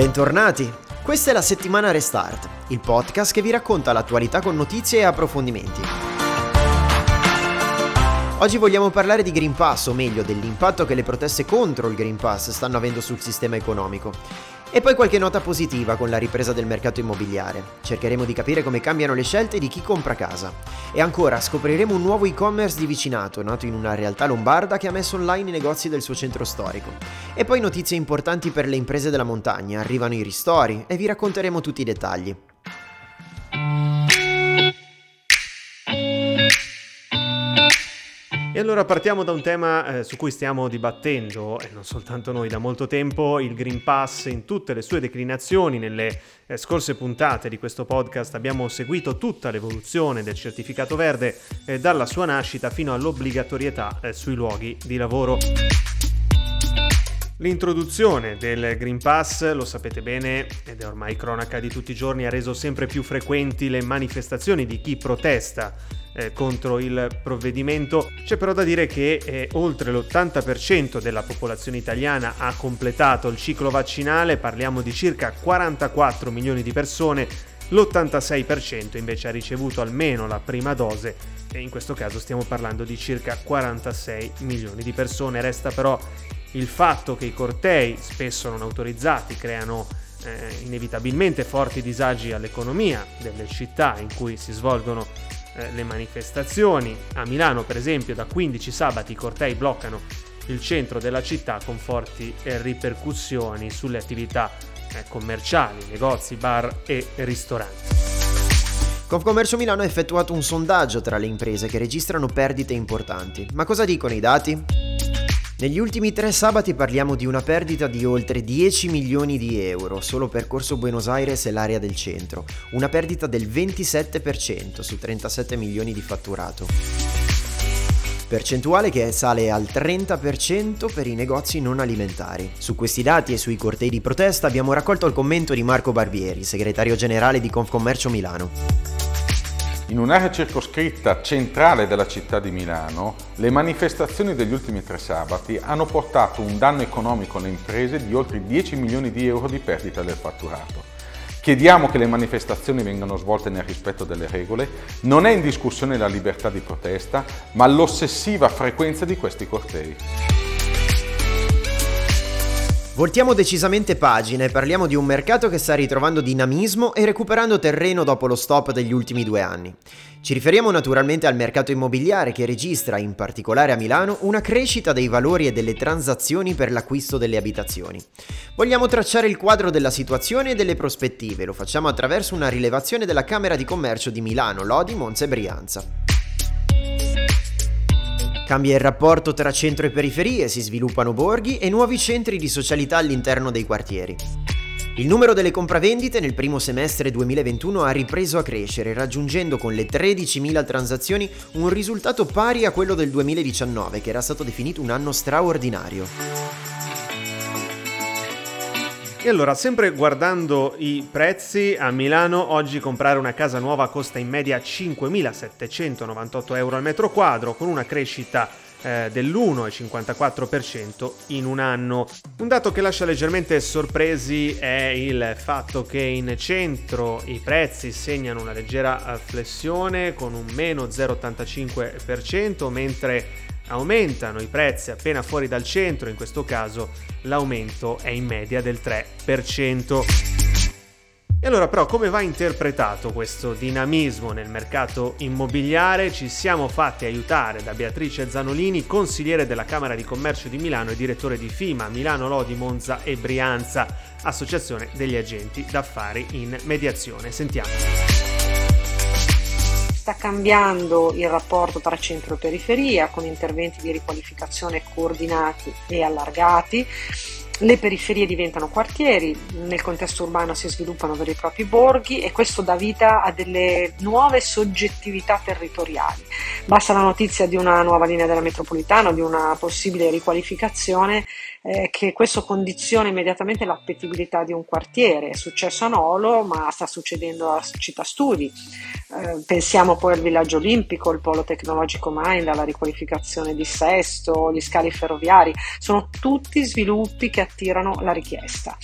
Bentornati! Questa è la settimana Restart, il podcast che vi racconta l'attualità con notizie e approfondimenti. Oggi vogliamo parlare di Green Pass, o meglio dell'impatto che le proteste contro il Green Pass stanno avendo sul sistema economico. E poi qualche nota positiva con la ripresa del mercato immobiliare. Cercheremo di capire come cambiano le scelte di chi compra casa. E ancora scopriremo un nuovo e-commerce di vicinato, nato in una realtà lombarda che ha messo online i negozi del suo centro storico. E poi notizie importanti per le imprese della montagna, arrivano i ristori e vi racconteremo tutti i dettagli. Allora partiamo da un tema eh, su cui stiamo dibattendo, e non soltanto noi, da molto tempo, il Green Pass in tutte le sue declinazioni. Nelle eh, scorse puntate di questo podcast abbiamo seguito tutta l'evoluzione del certificato verde eh, dalla sua nascita fino all'obbligatorietà eh, sui luoghi di lavoro. L'introduzione del Green Pass, lo sapete bene, ed è ormai cronaca di tutti i giorni, ha reso sempre più frequenti le manifestazioni di chi protesta eh, contro il provvedimento. C'è però da dire che eh, oltre l'80% della popolazione italiana ha completato il ciclo vaccinale, parliamo di circa 44 milioni di persone, l'86% invece ha ricevuto almeno la prima dose e in questo caso stiamo parlando di circa 46 milioni di persone. Resta però il fatto che i cortei, spesso non autorizzati, creano eh, inevitabilmente forti disagi all'economia delle città in cui si svolgono eh, le manifestazioni. A Milano, per esempio, da 15 sabati i cortei bloccano il centro della città con forti eh, ripercussioni sulle attività eh, commerciali, negozi, bar e ristoranti. Confcommercio Milano ha effettuato un sondaggio tra le imprese che registrano perdite importanti. Ma cosa dicono i dati? Negli ultimi tre sabati parliamo di una perdita di oltre 10 milioni di euro solo per Corso Buenos Aires e l'area del centro, una perdita del 27% su 37 milioni di fatturato. Percentuale che sale al 30% per i negozi non alimentari. Su questi dati e sui cortei di protesta abbiamo raccolto il commento di Marco Barbieri, segretario generale di Confcommercio Milano. In un'area circoscritta centrale della città di Milano, le manifestazioni degli ultimi tre sabati hanno portato un danno economico alle imprese di oltre 10 milioni di euro di perdita del fatturato. Chiediamo che le manifestazioni vengano svolte nel rispetto delle regole, non è in discussione la libertà di protesta, ma l'ossessiva frequenza di questi cortei. Voltiamo decisamente pagina e parliamo di un mercato che sta ritrovando dinamismo e recuperando terreno dopo lo stop degli ultimi due anni. Ci riferiamo naturalmente al mercato immobiliare che registra, in particolare a Milano, una crescita dei valori e delle transazioni per l'acquisto delle abitazioni. Vogliamo tracciare il quadro della situazione e delle prospettive, lo facciamo attraverso una rilevazione della Camera di Commercio di Milano, Lodi, Monza e Brianza. Cambia il rapporto tra centro e periferie, si sviluppano borghi e nuovi centri di socialità all'interno dei quartieri. Il numero delle compravendite nel primo semestre 2021 ha ripreso a crescere, raggiungendo con le 13.000 transazioni un risultato pari a quello del 2019, che era stato definito un anno straordinario. E allora, sempre guardando i prezzi, a Milano oggi comprare una casa nuova costa in media 5.798 euro al metro quadro, con una crescita eh, dell'1,54% in un anno. Un dato che lascia leggermente sorpresi è il fatto che in centro i prezzi segnano una leggera eh, flessione con un meno 0,85%, mentre aumentano i prezzi appena fuori dal centro, in questo caso l'aumento è in media del 3%. E allora però come va interpretato questo dinamismo nel mercato immobiliare? Ci siamo fatti aiutare da Beatrice Zanolini, consigliere della Camera di Commercio di Milano e direttore di FIMA Milano Lodi Monza e Brianza, associazione degli agenti d'affari in mediazione. Sentiamo sta cambiando il rapporto tra centro e periferia con interventi di riqualificazione coordinati e allargati. Le periferie diventano quartieri, nel contesto urbano si sviluppano veri e propri borghi e questo dà vita a delle nuove soggettività territoriali. Basta la notizia di una nuova linea della metropolitana, di una possibile riqualificazione eh, che questo condiziona immediatamente l'appetibilità di un quartiere. È successo a Nolo, ma sta succedendo a Città Studi. Eh, pensiamo poi al villaggio olimpico, il polo tecnologico Mind, alla riqualificazione di Sesto, gli scali ferroviari. Sono tutti sviluppi che attirano la richiesta.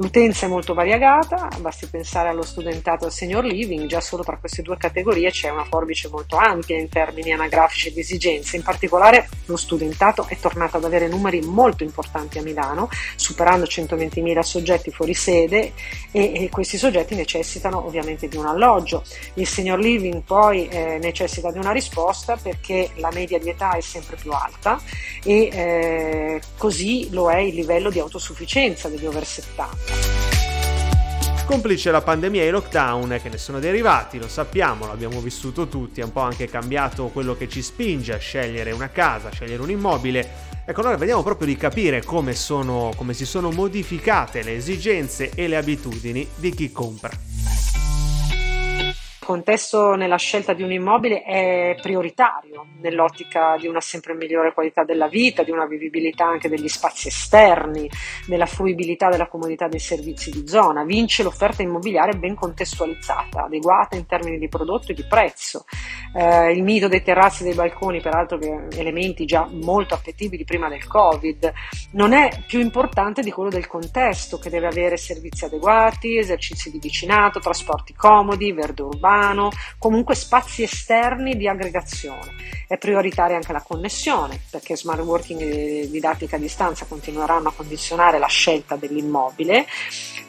L'utenza è molto variegata, basti pensare allo studentato e al senior living, già solo tra queste due categorie c'è una forbice molto ampia in termini anagrafici di esigenze, in particolare lo studentato è tornato ad avere numeri molto importanti a Milano, superando 120.000 soggetti fuori sede e, e questi soggetti necessitano ovviamente di un alloggio. Il senior living poi eh, necessita di una risposta perché la media di età è sempre più alta e eh, così lo è il livello di autosufficienza degli over 70. Complice la pandemia e i lockdown che ne sono derivati, lo sappiamo, l'abbiamo vissuto tutti, è un po' anche cambiato quello che ci spinge a scegliere una casa, a scegliere un immobile. Ecco, allora vediamo proprio di capire come, sono, come si sono modificate le esigenze e le abitudini di chi compra contesto nella scelta di un immobile è prioritario nell'ottica di una sempre migliore qualità della vita, di una vivibilità anche degli spazi esterni, della fruibilità della comodità dei servizi di zona. Vince l'offerta immobiliare ben contestualizzata, adeguata in termini di prodotto e di prezzo. Eh, il mito dei terrazzi e dei balconi, peraltro elementi già molto appetibili prima del Covid, non è più importante di quello del contesto che deve avere servizi adeguati, esercizi di vicinato, trasporti comodi, verde urbano urbano, comunque spazi esterni di aggregazione. È prioritaria anche la connessione, perché smart working e didattica a distanza continueranno a condizionare la scelta dell'immobile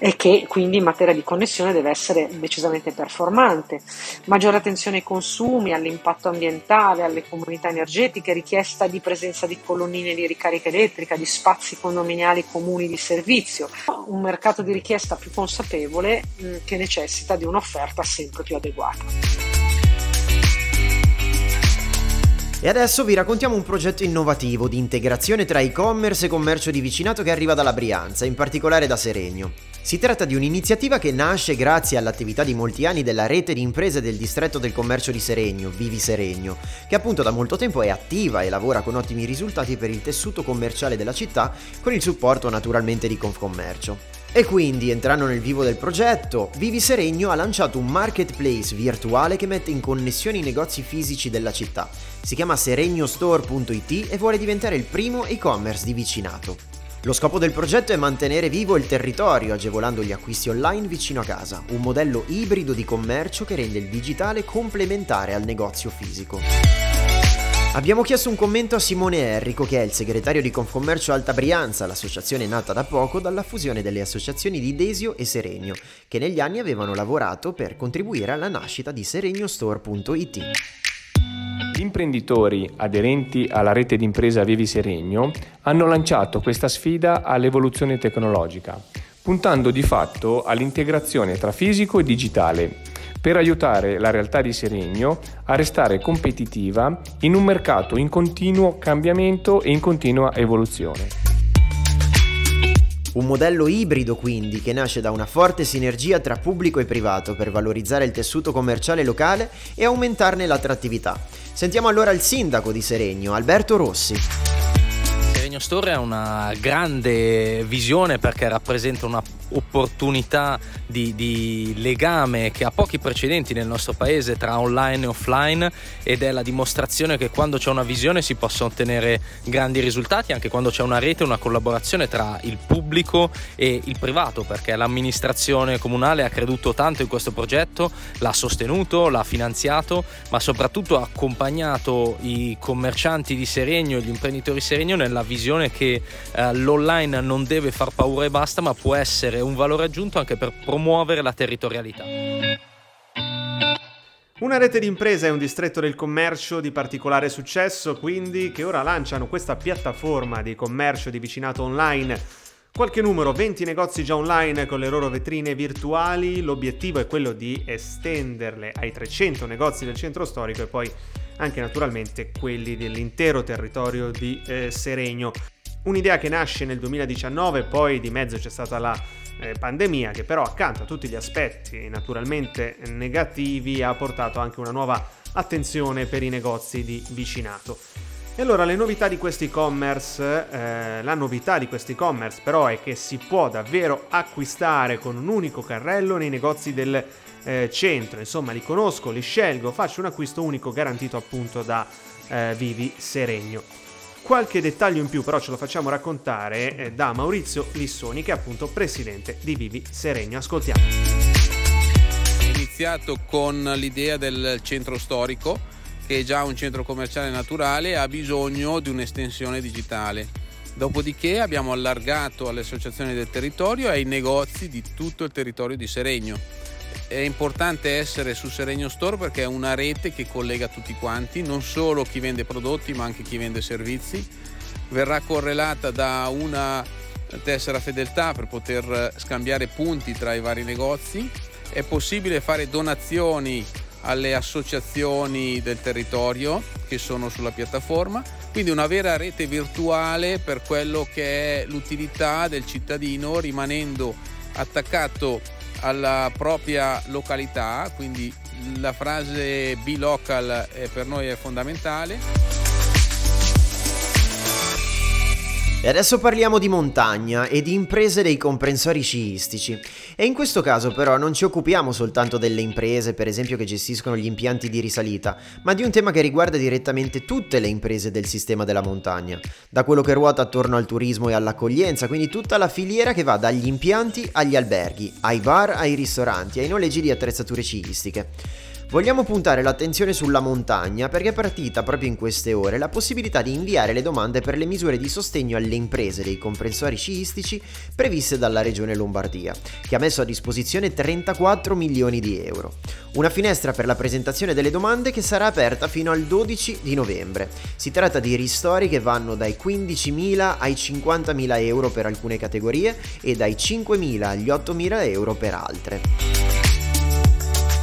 e che quindi in materia di connessione deve essere decisamente performante. Maggiore attenzione ai consumi, all'impatto ambientale, alle comunità energetiche, richiesta di presenza di colonnine di ricarica elettrica, di spazi condominiali comuni di servizio, un mercato di richiesta più consapevole mh, che necessita di un'offerta sempre più adeguata adeguata. E adesso vi raccontiamo un progetto innovativo di integrazione tra e-commerce e commercio di vicinato che arriva dalla Brianza, in particolare da Seregno. Si tratta di un'iniziativa che nasce grazie all'attività di molti anni della rete di imprese del distretto del commercio di Seregno, Vivi Seregno, che appunto da molto tempo è attiva e lavora con ottimi risultati per il tessuto commerciale della città, con il supporto naturalmente di Confcommercio. E quindi, entrando nel vivo del progetto, Vivi Seregno ha lanciato un marketplace virtuale che mette in connessione i negozi fisici della città. Si chiama seregnostore.it e vuole diventare il primo e-commerce di vicinato. Lo scopo del progetto è mantenere vivo il territorio agevolando gli acquisti online vicino a casa, un modello ibrido di commercio che rende il digitale complementare al negozio fisico. Abbiamo chiesto un commento a Simone Errico, che è il segretario di Confcommercio Alta Brianza, l'associazione nata da poco dalla fusione delle associazioni di Desio e Seregno, che negli anni avevano lavorato per contribuire alla nascita di seregnostore.it. Gli imprenditori aderenti alla rete di impresa Vivi Seregno hanno lanciato questa sfida all'evoluzione tecnologica, puntando di fatto all'integrazione tra fisico e digitale per aiutare la realtà di Seregno a restare competitiva in un mercato in continuo cambiamento e in continua evoluzione. Un modello ibrido quindi che nasce da una forte sinergia tra pubblico e privato per valorizzare il tessuto commerciale locale e aumentarne l'attrattività. Sentiamo allora il sindaco di Seregno, Alberto Rossi. Seregno Store ha una grande visione perché rappresenta un'opportunità di, di, legame che ha pochi precedenti nel nostro paese tra online e offline ed è la dimostrazione che quando c'è una visione si possono ottenere grandi risultati anche quando c'è una rete, una collaborazione tra il pubblico e il privato perché l'amministrazione comunale ha creduto tanto in questo progetto, l'ha sostenuto, l'ha finanziato ma soprattutto ha accompagnato i commercianti di Seregno e gli imprenditori Seregno nella visione che eh, l'online non deve far paura e basta, ma può essere un valore aggiunto anche per promuovere la territorialità. Una rete di imprese è un distretto del commercio di particolare successo, quindi che ora lanciano questa piattaforma di commercio di vicinato online. Qualche numero, 20 negozi già online con le loro vetrine virtuali, l'obiettivo è quello di estenderle ai 300 negozi del centro storico e poi anche naturalmente quelli dell'intero territorio di eh, Seregno. Un'idea che nasce nel 2019, poi di mezzo c'è stata la pandemia che però accanto a tutti gli aspetti naturalmente negativi ha portato anche una nuova attenzione per i negozi di vicinato. E allora le novità di questo e-commerce, eh, la novità di questo e-commerce però è che si può davvero acquistare con un unico carrello nei negozi del eh, centro, insomma li conosco, li scelgo, faccio un acquisto unico garantito appunto da eh, Vivi Seregno. Qualche dettaglio in più però ce lo facciamo raccontare eh, da Maurizio Lissoni che è appunto presidente di Vivi Seregno. Ascoltiamo. Iniziato con l'idea del centro storico che è già un centro commerciale naturale e ha bisogno di un'estensione digitale. Dopodiché abbiamo allargato alle associazioni del territorio e ai negozi di tutto il territorio di Seregno è importante essere su Seregno Store perché è una rete che collega tutti quanti, non solo chi vende prodotti ma anche chi vende servizi. Verrà correlata da una tessera fedeltà per poter scambiare punti tra i vari negozi. È possibile fare donazioni alle associazioni del territorio che sono sulla piattaforma, quindi una vera rete virtuale per quello che è l'utilità del cittadino rimanendo attaccato alla propria località, quindi la frase be local per noi è fondamentale. E adesso parliamo di montagna e di imprese dei comprensori sciistici. E in questo caso però non ci occupiamo soltanto delle imprese, per esempio, che gestiscono gli impianti di risalita, ma di un tema che riguarda direttamente tutte le imprese del sistema della montagna, da quello che ruota attorno al turismo e all'accoglienza, quindi tutta la filiera che va dagli impianti agli alberghi, ai bar, ai ristoranti, ai noleggi di attrezzature sciistiche. Vogliamo puntare l'attenzione sulla montagna perché è partita proprio in queste ore la possibilità di inviare le domande per le misure di sostegno alle imprese dei comprensori sciistici previste dalla Regione Lombardia, che ha messo a disposizione 34 milioni di euro. Una finestra per la presentazione delle domande che sarà aperta fino al 12 di novembre. Si tratta di ristori che vanno dai 15.000 ai 50.000 euro per alcune categorie e dai 5.000 agli 8.000 euro per altre.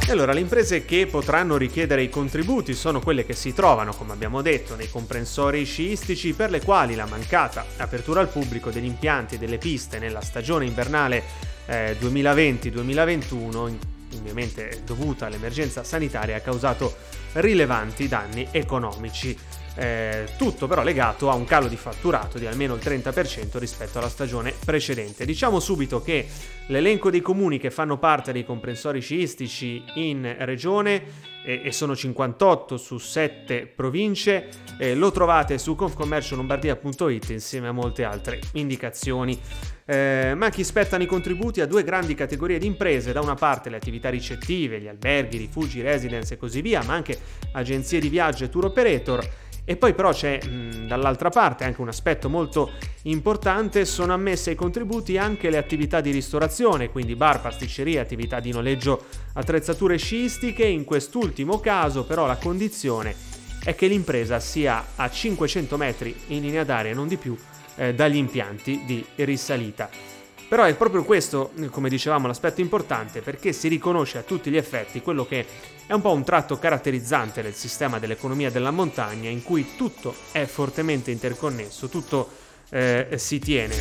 E allora le imprese che potranno richiedere i contributi sono quelle che si trovano, come abbiamo detto, nei comprensori sciistici per le quali la mancata apertura al pubblico degli impianti e delle piste nella stagione invernale eh, 2020-2021 ovviamente dovuta all'emergenza sanitaria ha causato rilevanti danni economici eh, tutto però legato a un calo di fatturato di almeno il 30% rispetto alla stagione precedente. Diciamo subito che l'elenco dei comuni che fanno parte dei comprensori sciistici in regione e sono 58 su 7 province, eh, lo trovate su confcommerciolombardia.it insieme a molte altre indicazioni. Eh, ma chi spettano i contributi a due grandi categorie di imprese, da una parte le attività ricettive, gli alberghi, rifugi, residence e così via, ma anche agenzie di viaggio e tour operator, e poi però c'è mh, dall'altra parte anche un aspetto molto importante, sono ammesse ai contributi anche le attività di ristorazione, quindi bar, pasticceria, attività di noleggio attrezzature sciistiche, in quest'ultimo caso però la condizione è che l'impresa sia a 500 metri in linea d'aria non di più eh, dagli impianti di risalita. Però è proprio questo, come dicevamo, l'aspetto importante perché si riconosce a tutti gli effetti quello che è un po' un tratto caratterizzante del sistema dell'economia della montagna in cui tutto è fortemente interconnesso, tutto eh, si tiene.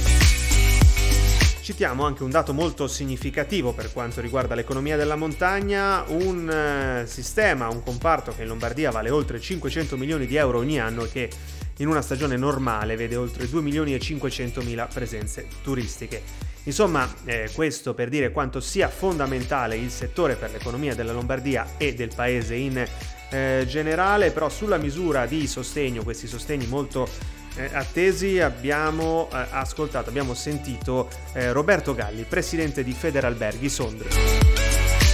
Citiamo anche un dato molto significativo per quanto riguarda l'economia della montagna, un eh, sistema, un comparto che in Lombardia vale oltre 500 milioni di euro ogni anno e che in una stagione normale vede oltre 2 milioni e 500 mila presenze turistiche. Insomma, eh, questo per dire quanto sia fondamentale il settore per l'economia della Lombardia e del paese in eh, generale, però sulla misura di sostegno, questi sostegni molto eh, attesi, abbiamo eh, ascoltato, abbiamo sentito eh, Roberto Galli, presidente di Federalberghi Sondrio.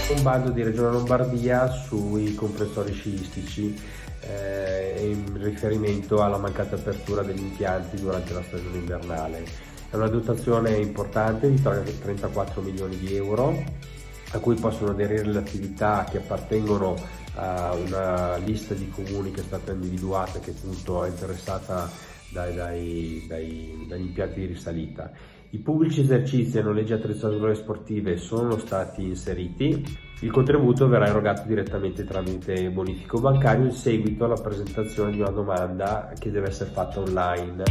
Un bando di Regione Lombardia sui compressori sciistici eh, in riferimento alla mancata apertura degli impianti durante la stagione invernale. È una dotazione importante di 34 milioni di euro a cui possono aderire le attività che appartengono a una lista di comuni che è stata individuata che appunto è interessata dai, dai, dai, dagli impianti di risalita. I pubblici esercizi e noleggi attrezzature sportive sono stati inseriti, il contributo verrà erogato direttamente tramite bonifico bancario in seguito alla presentazione di una domanda che deve essere fatta online.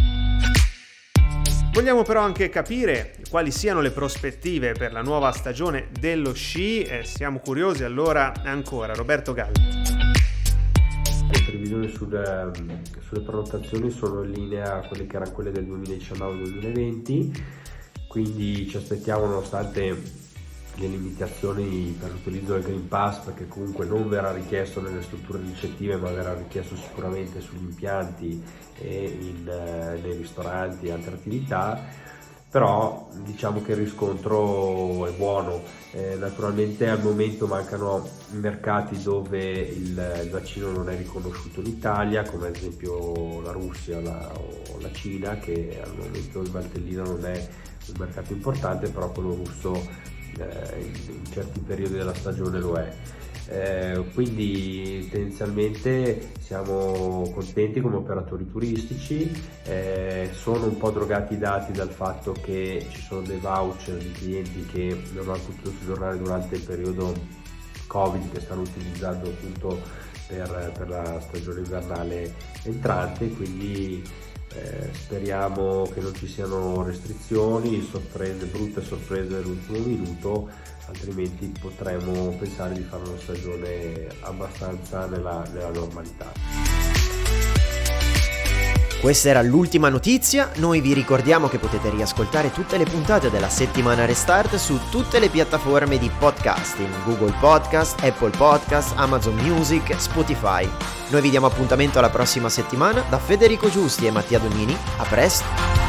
Vogliamo però anche capire quali siano le prospettive per la nuova stagione dello sci e siamo curiosi allora ancora. Roberto Galli. Previsioni sulle, sulle prenotazioni sono in linea a quelle che erano quelle del 2019-2020, quindi ci aspettiamo nonostante le limitazioni per l'utilizzo del Green Pass perché comunque non verrà richiesto nelle strutture ricettive ma verrà richiesto sicuramente sugli impianti e in, eh, nei ristoranti e altre attività però diciamo che il riscontro è buono. Eh, naturalmente al momento mancano mercati dove il, vaccino non è riconosciuto in Italia, come ad esempio la Russia la, o la Cina, che al momento il Valtellina non è un mercato importante, però quello russo in, in certi periodi della stagione lo è. Eh, quindi tendenzialmente siamo contenti come operatori turistici, eh, sono un po' drogati i dati dal fatto che ci sono dei voucher di clienti che non hanno potuto soggiornare durante il periodo Covid che stanno utilizzando appunto per, per la stagione invernale entrante, quindi eh, speriamo che non ci siano restrizioni, sorprese, brutte sorprese dell'ultimo minuto, altrimenti potremo pensare di fare una stagione abbastanza nella, nella normalità. Questa era l'ultima notizia, noi vi ricordiamo che potete riascoltare tutte le puntate della settimana Restart su tutte le piattaforme di podcasting, Google Podcast, Apple Podcast, Amazon Music, Spotify. Noi vi diamo appuntamento alla prossima settimana da Federico Giusti e Mattia Donini, a presto!